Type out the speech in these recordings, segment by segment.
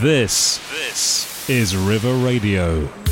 This, this is River Radio.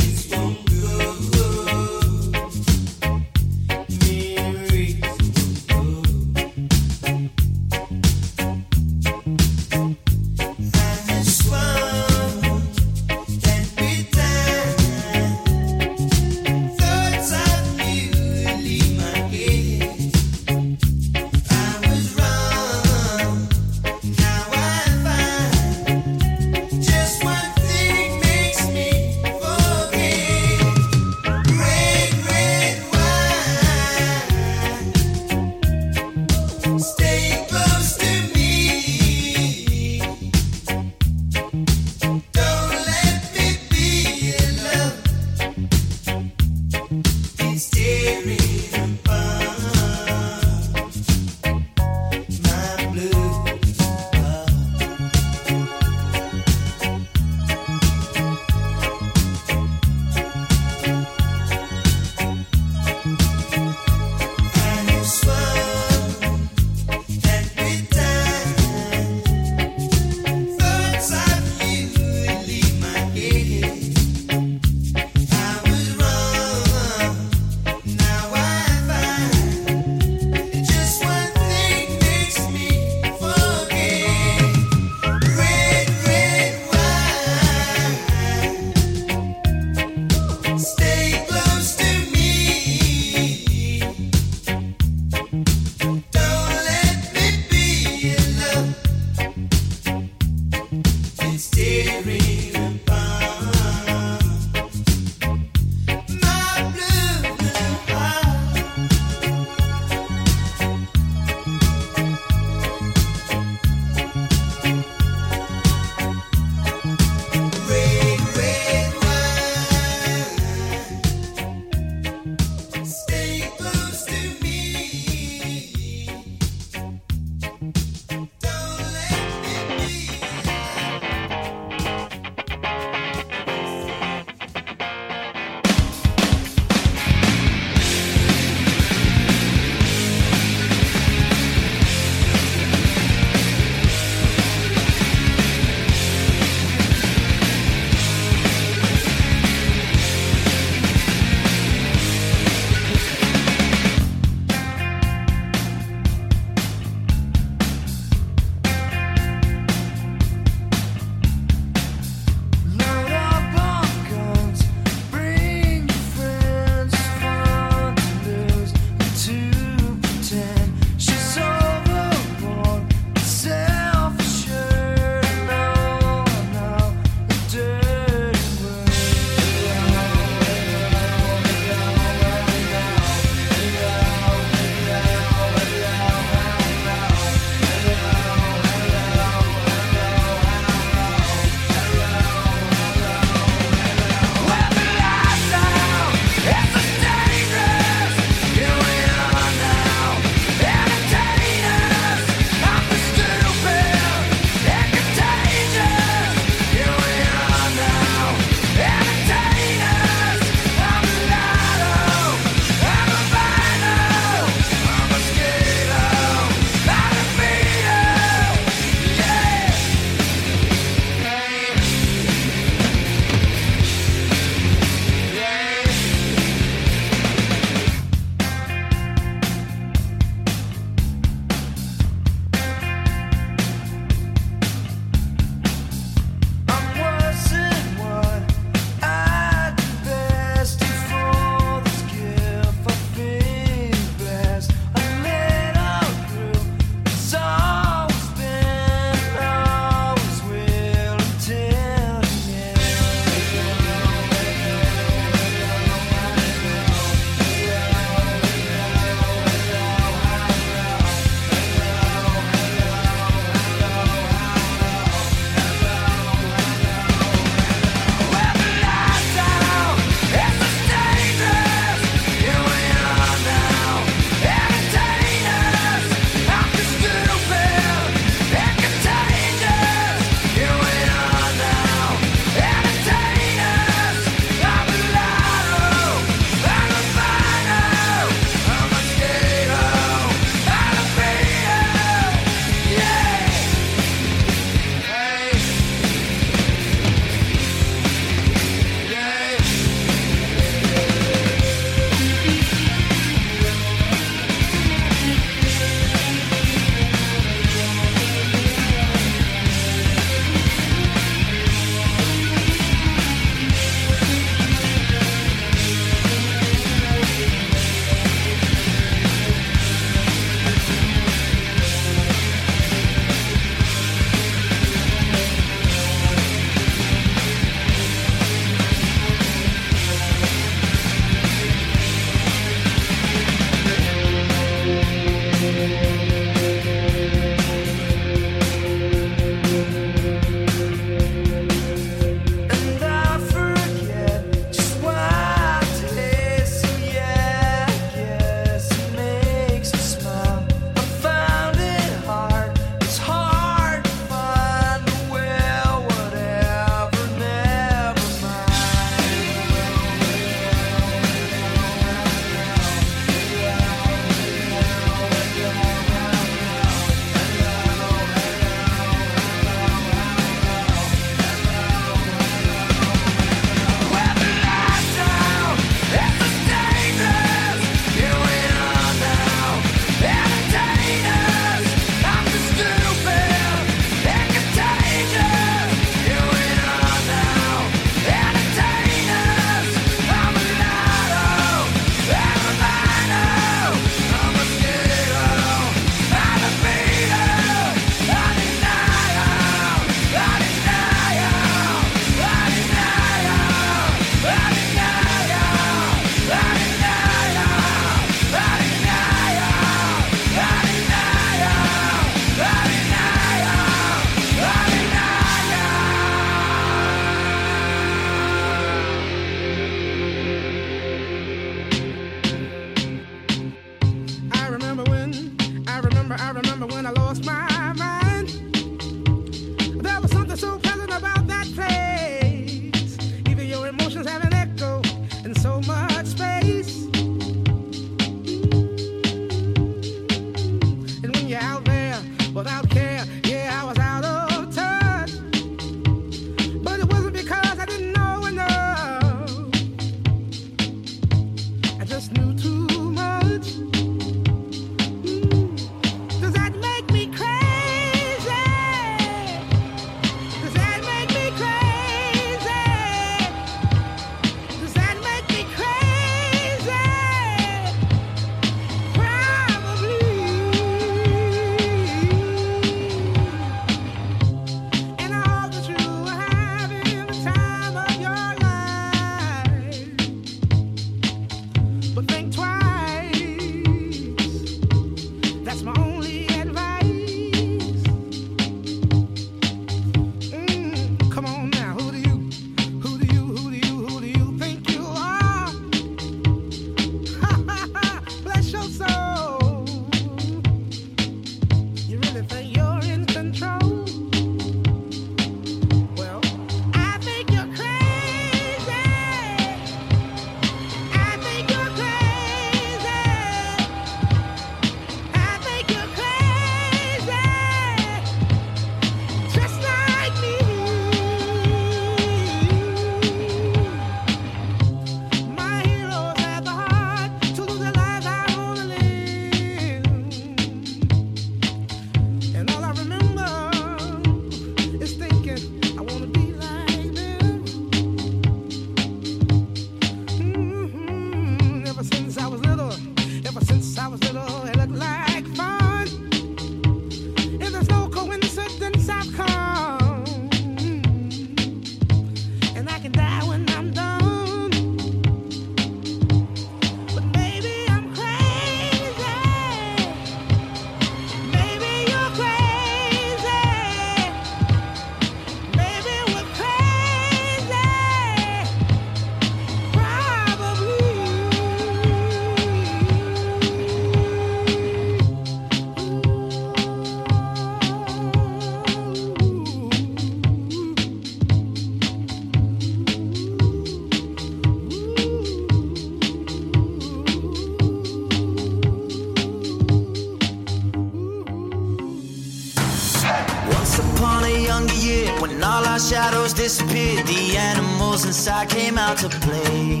I came out to play.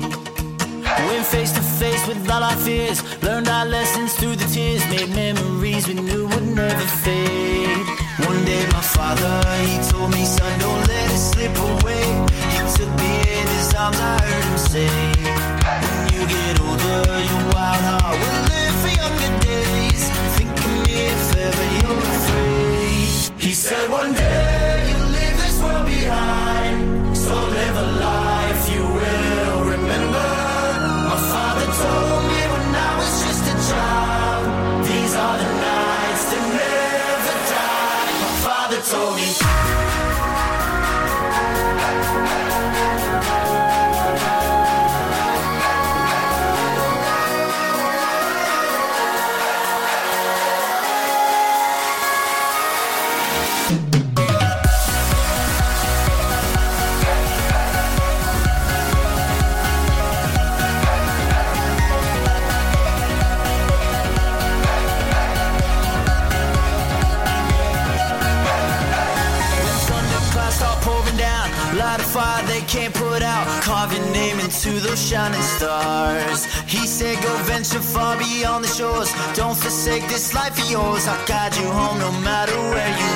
Went face to face with all our fears. Learned our lessons through the tears. Made memories we knew would never fade. One day my father, he told me, son, don't let it slip away. He took me in his arms, I heard him say. life yours. I'll guide you home no matter where you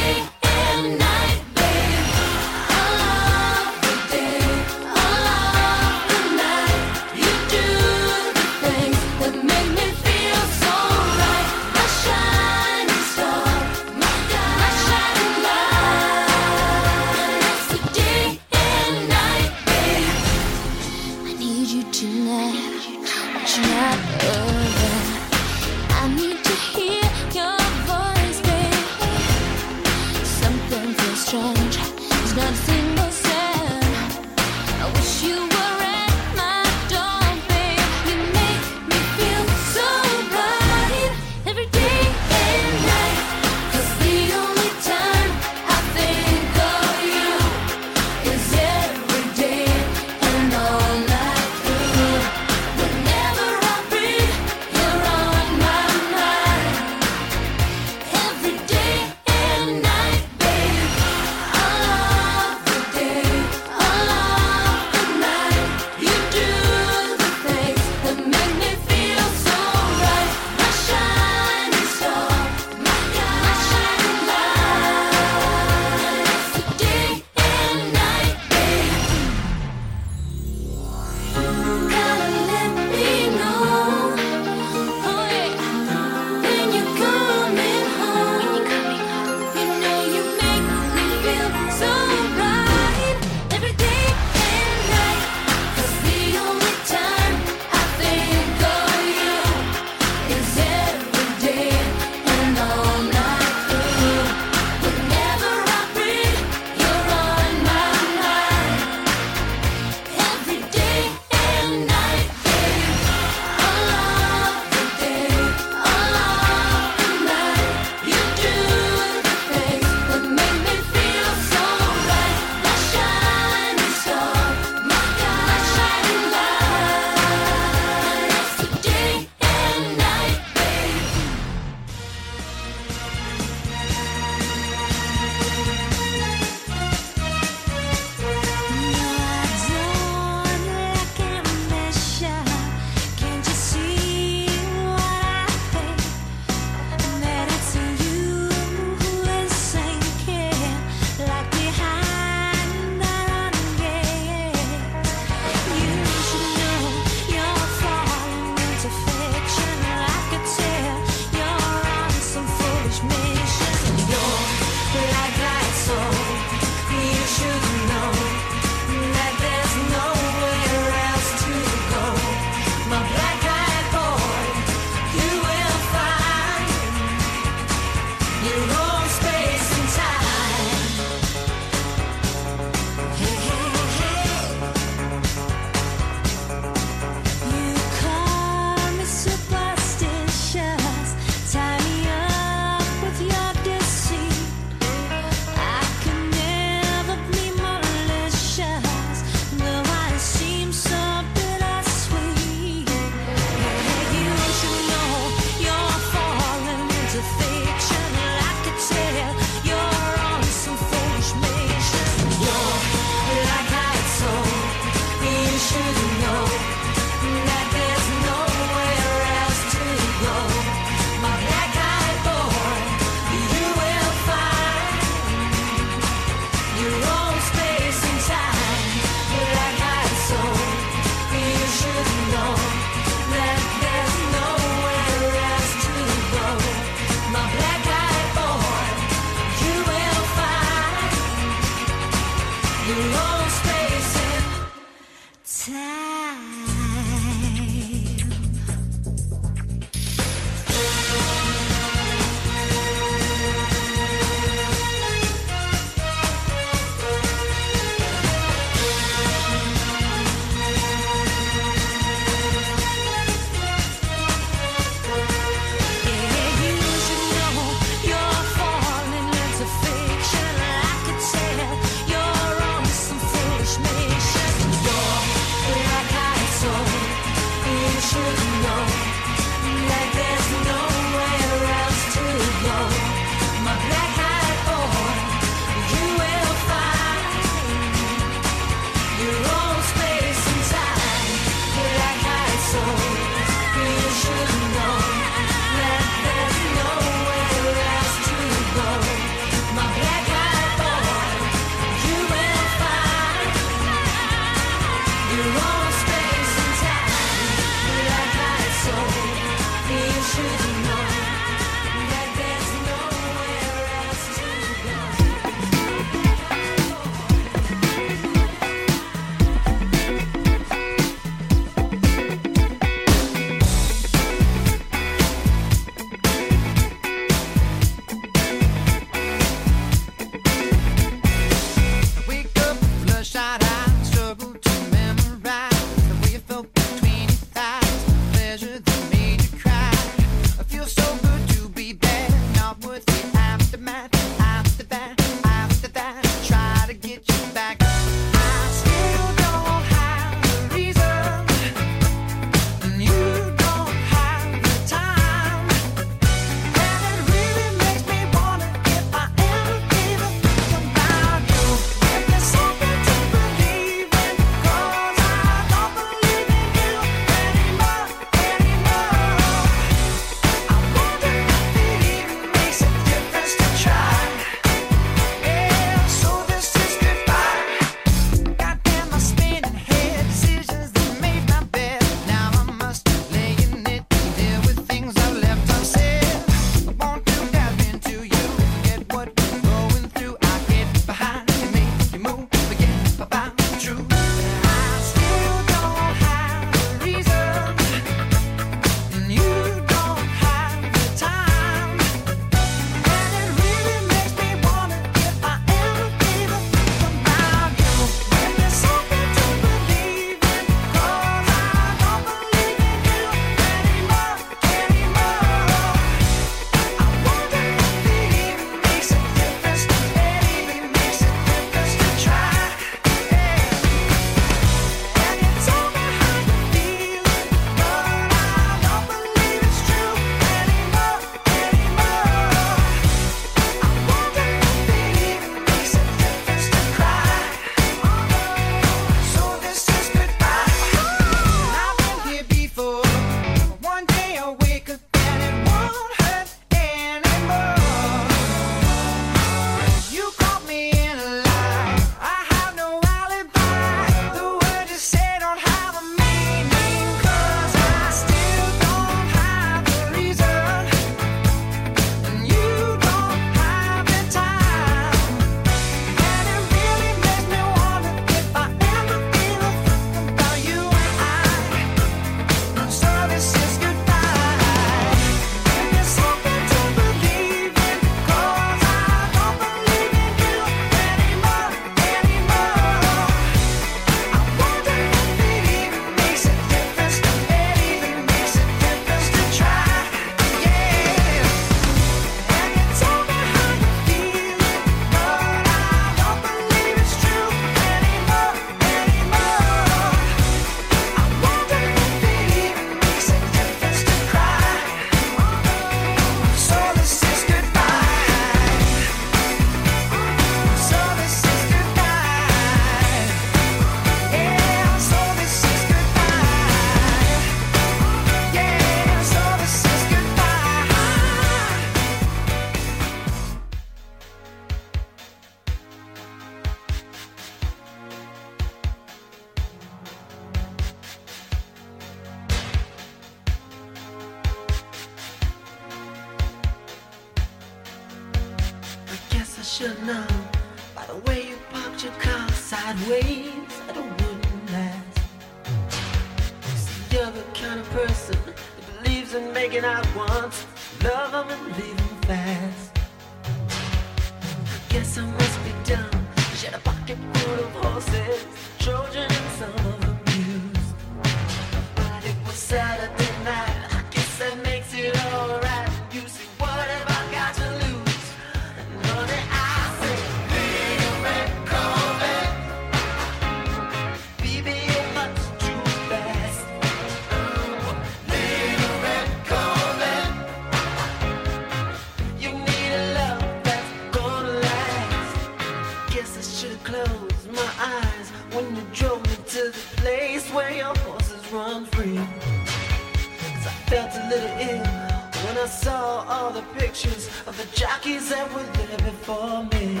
all the pictures of the jockeys that were there before me.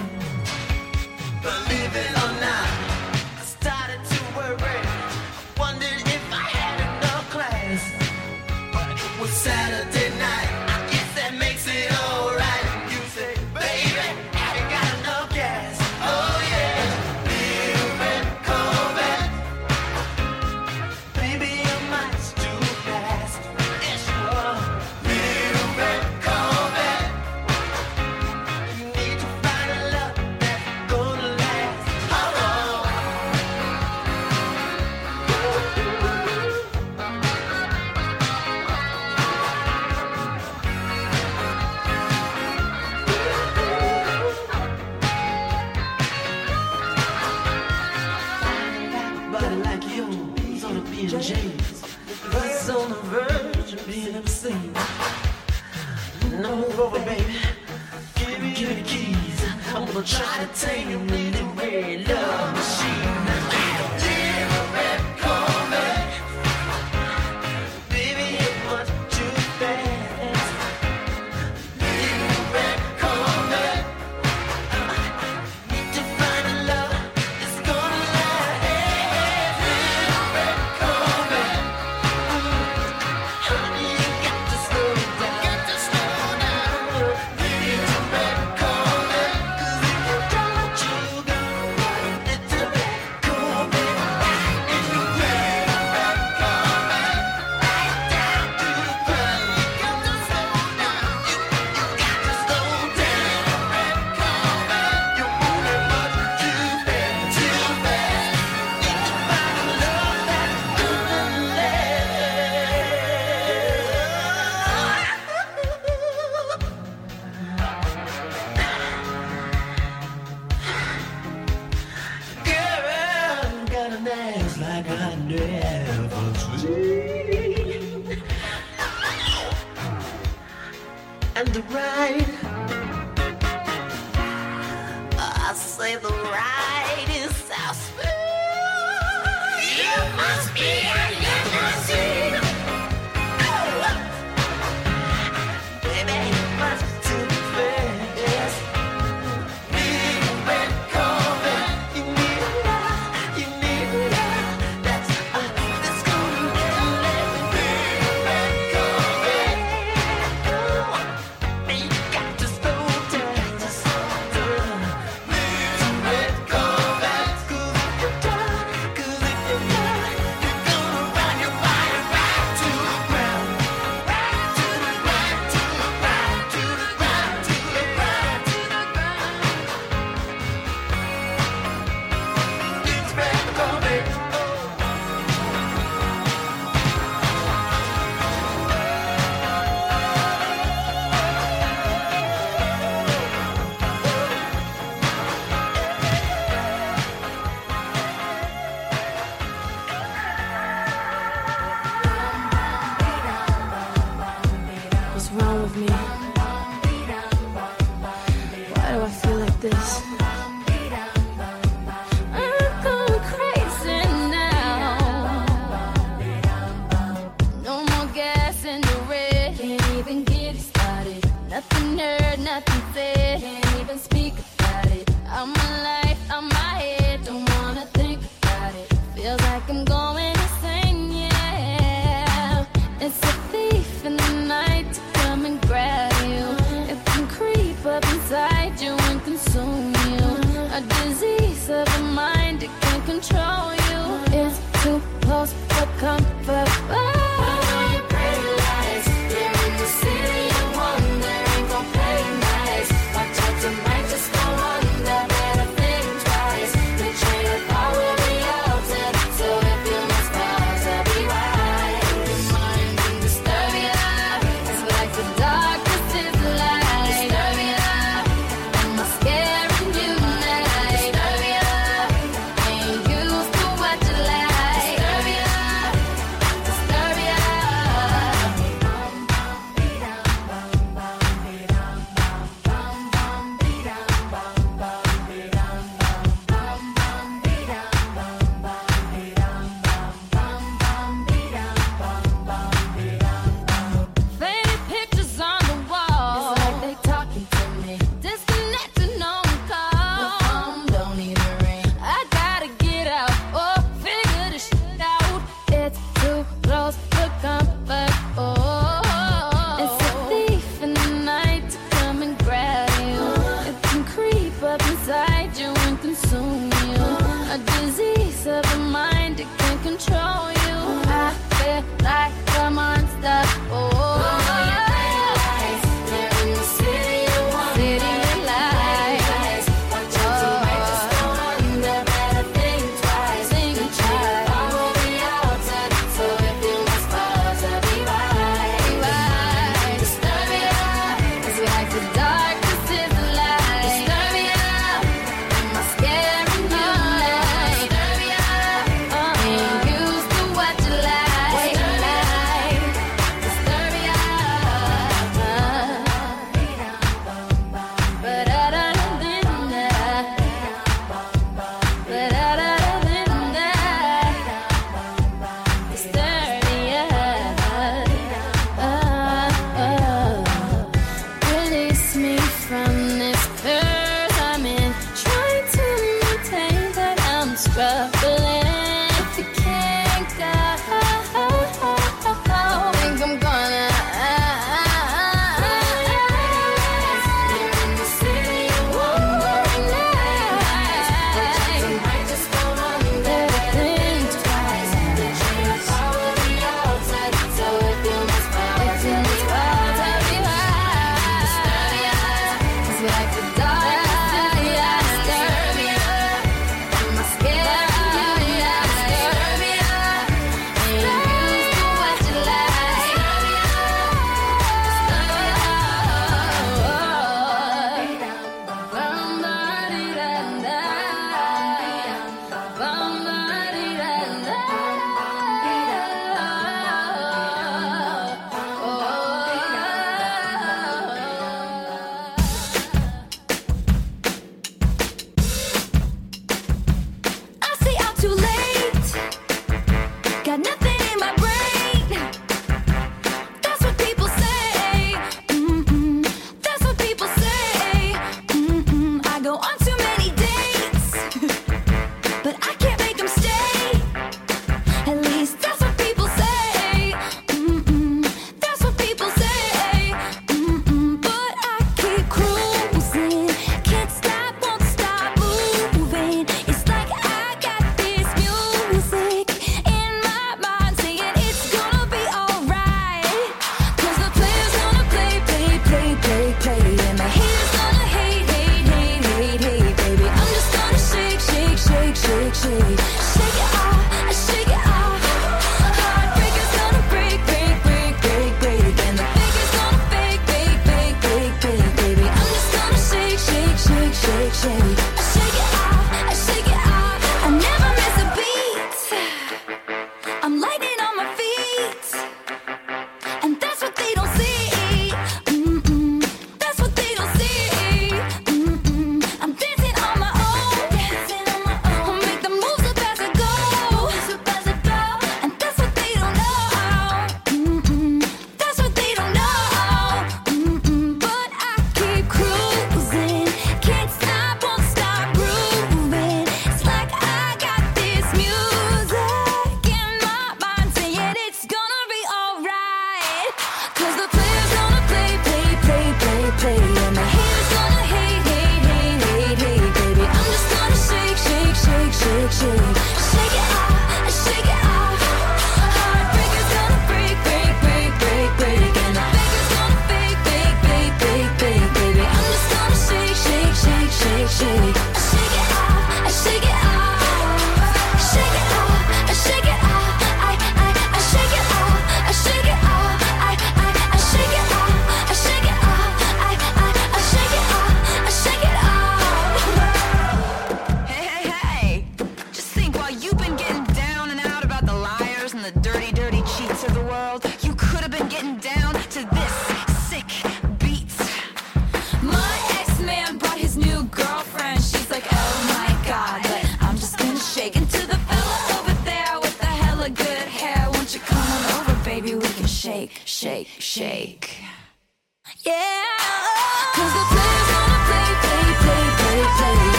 Believe it or not, I started to worry. I wondered if I had enough class, but it was Saturday. over, baby. Give me the keys. I'm gonna try to take them anywhere. nothing said.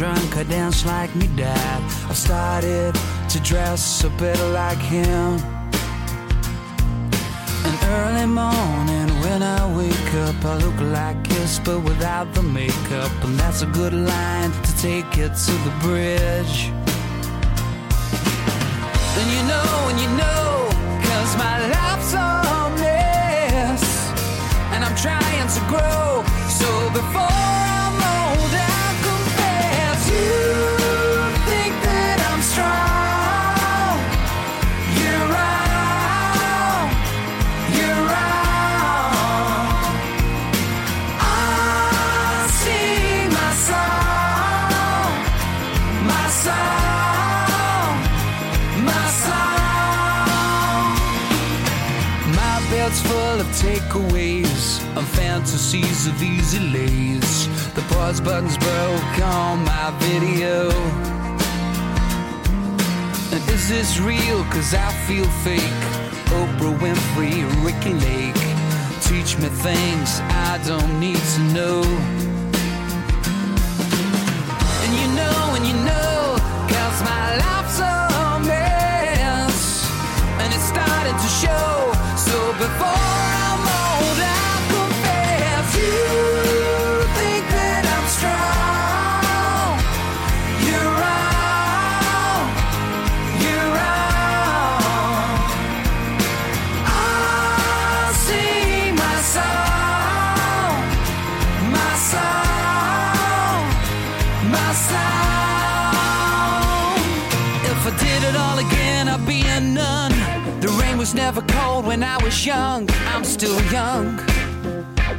Drunk, I dance like me dad. I've started to dress a bit like him. An early morning when I wake up, I look like this, but without the makeup. And that's a good line to take it to the bridge. Then you know, and you know, cause my life's a mess. And I'm trying to grow, so before fantasies of easy lays. The pause button's broke on my video. And is this real? Cause I feel fake. Oprah Winfrey, Ricki Lake. Teach me things I don't need to know. Was never cold when I was young. I'm still young.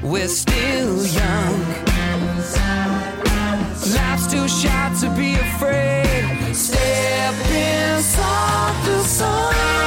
We're still young. Life's too short to be afraid. Step inside the sun.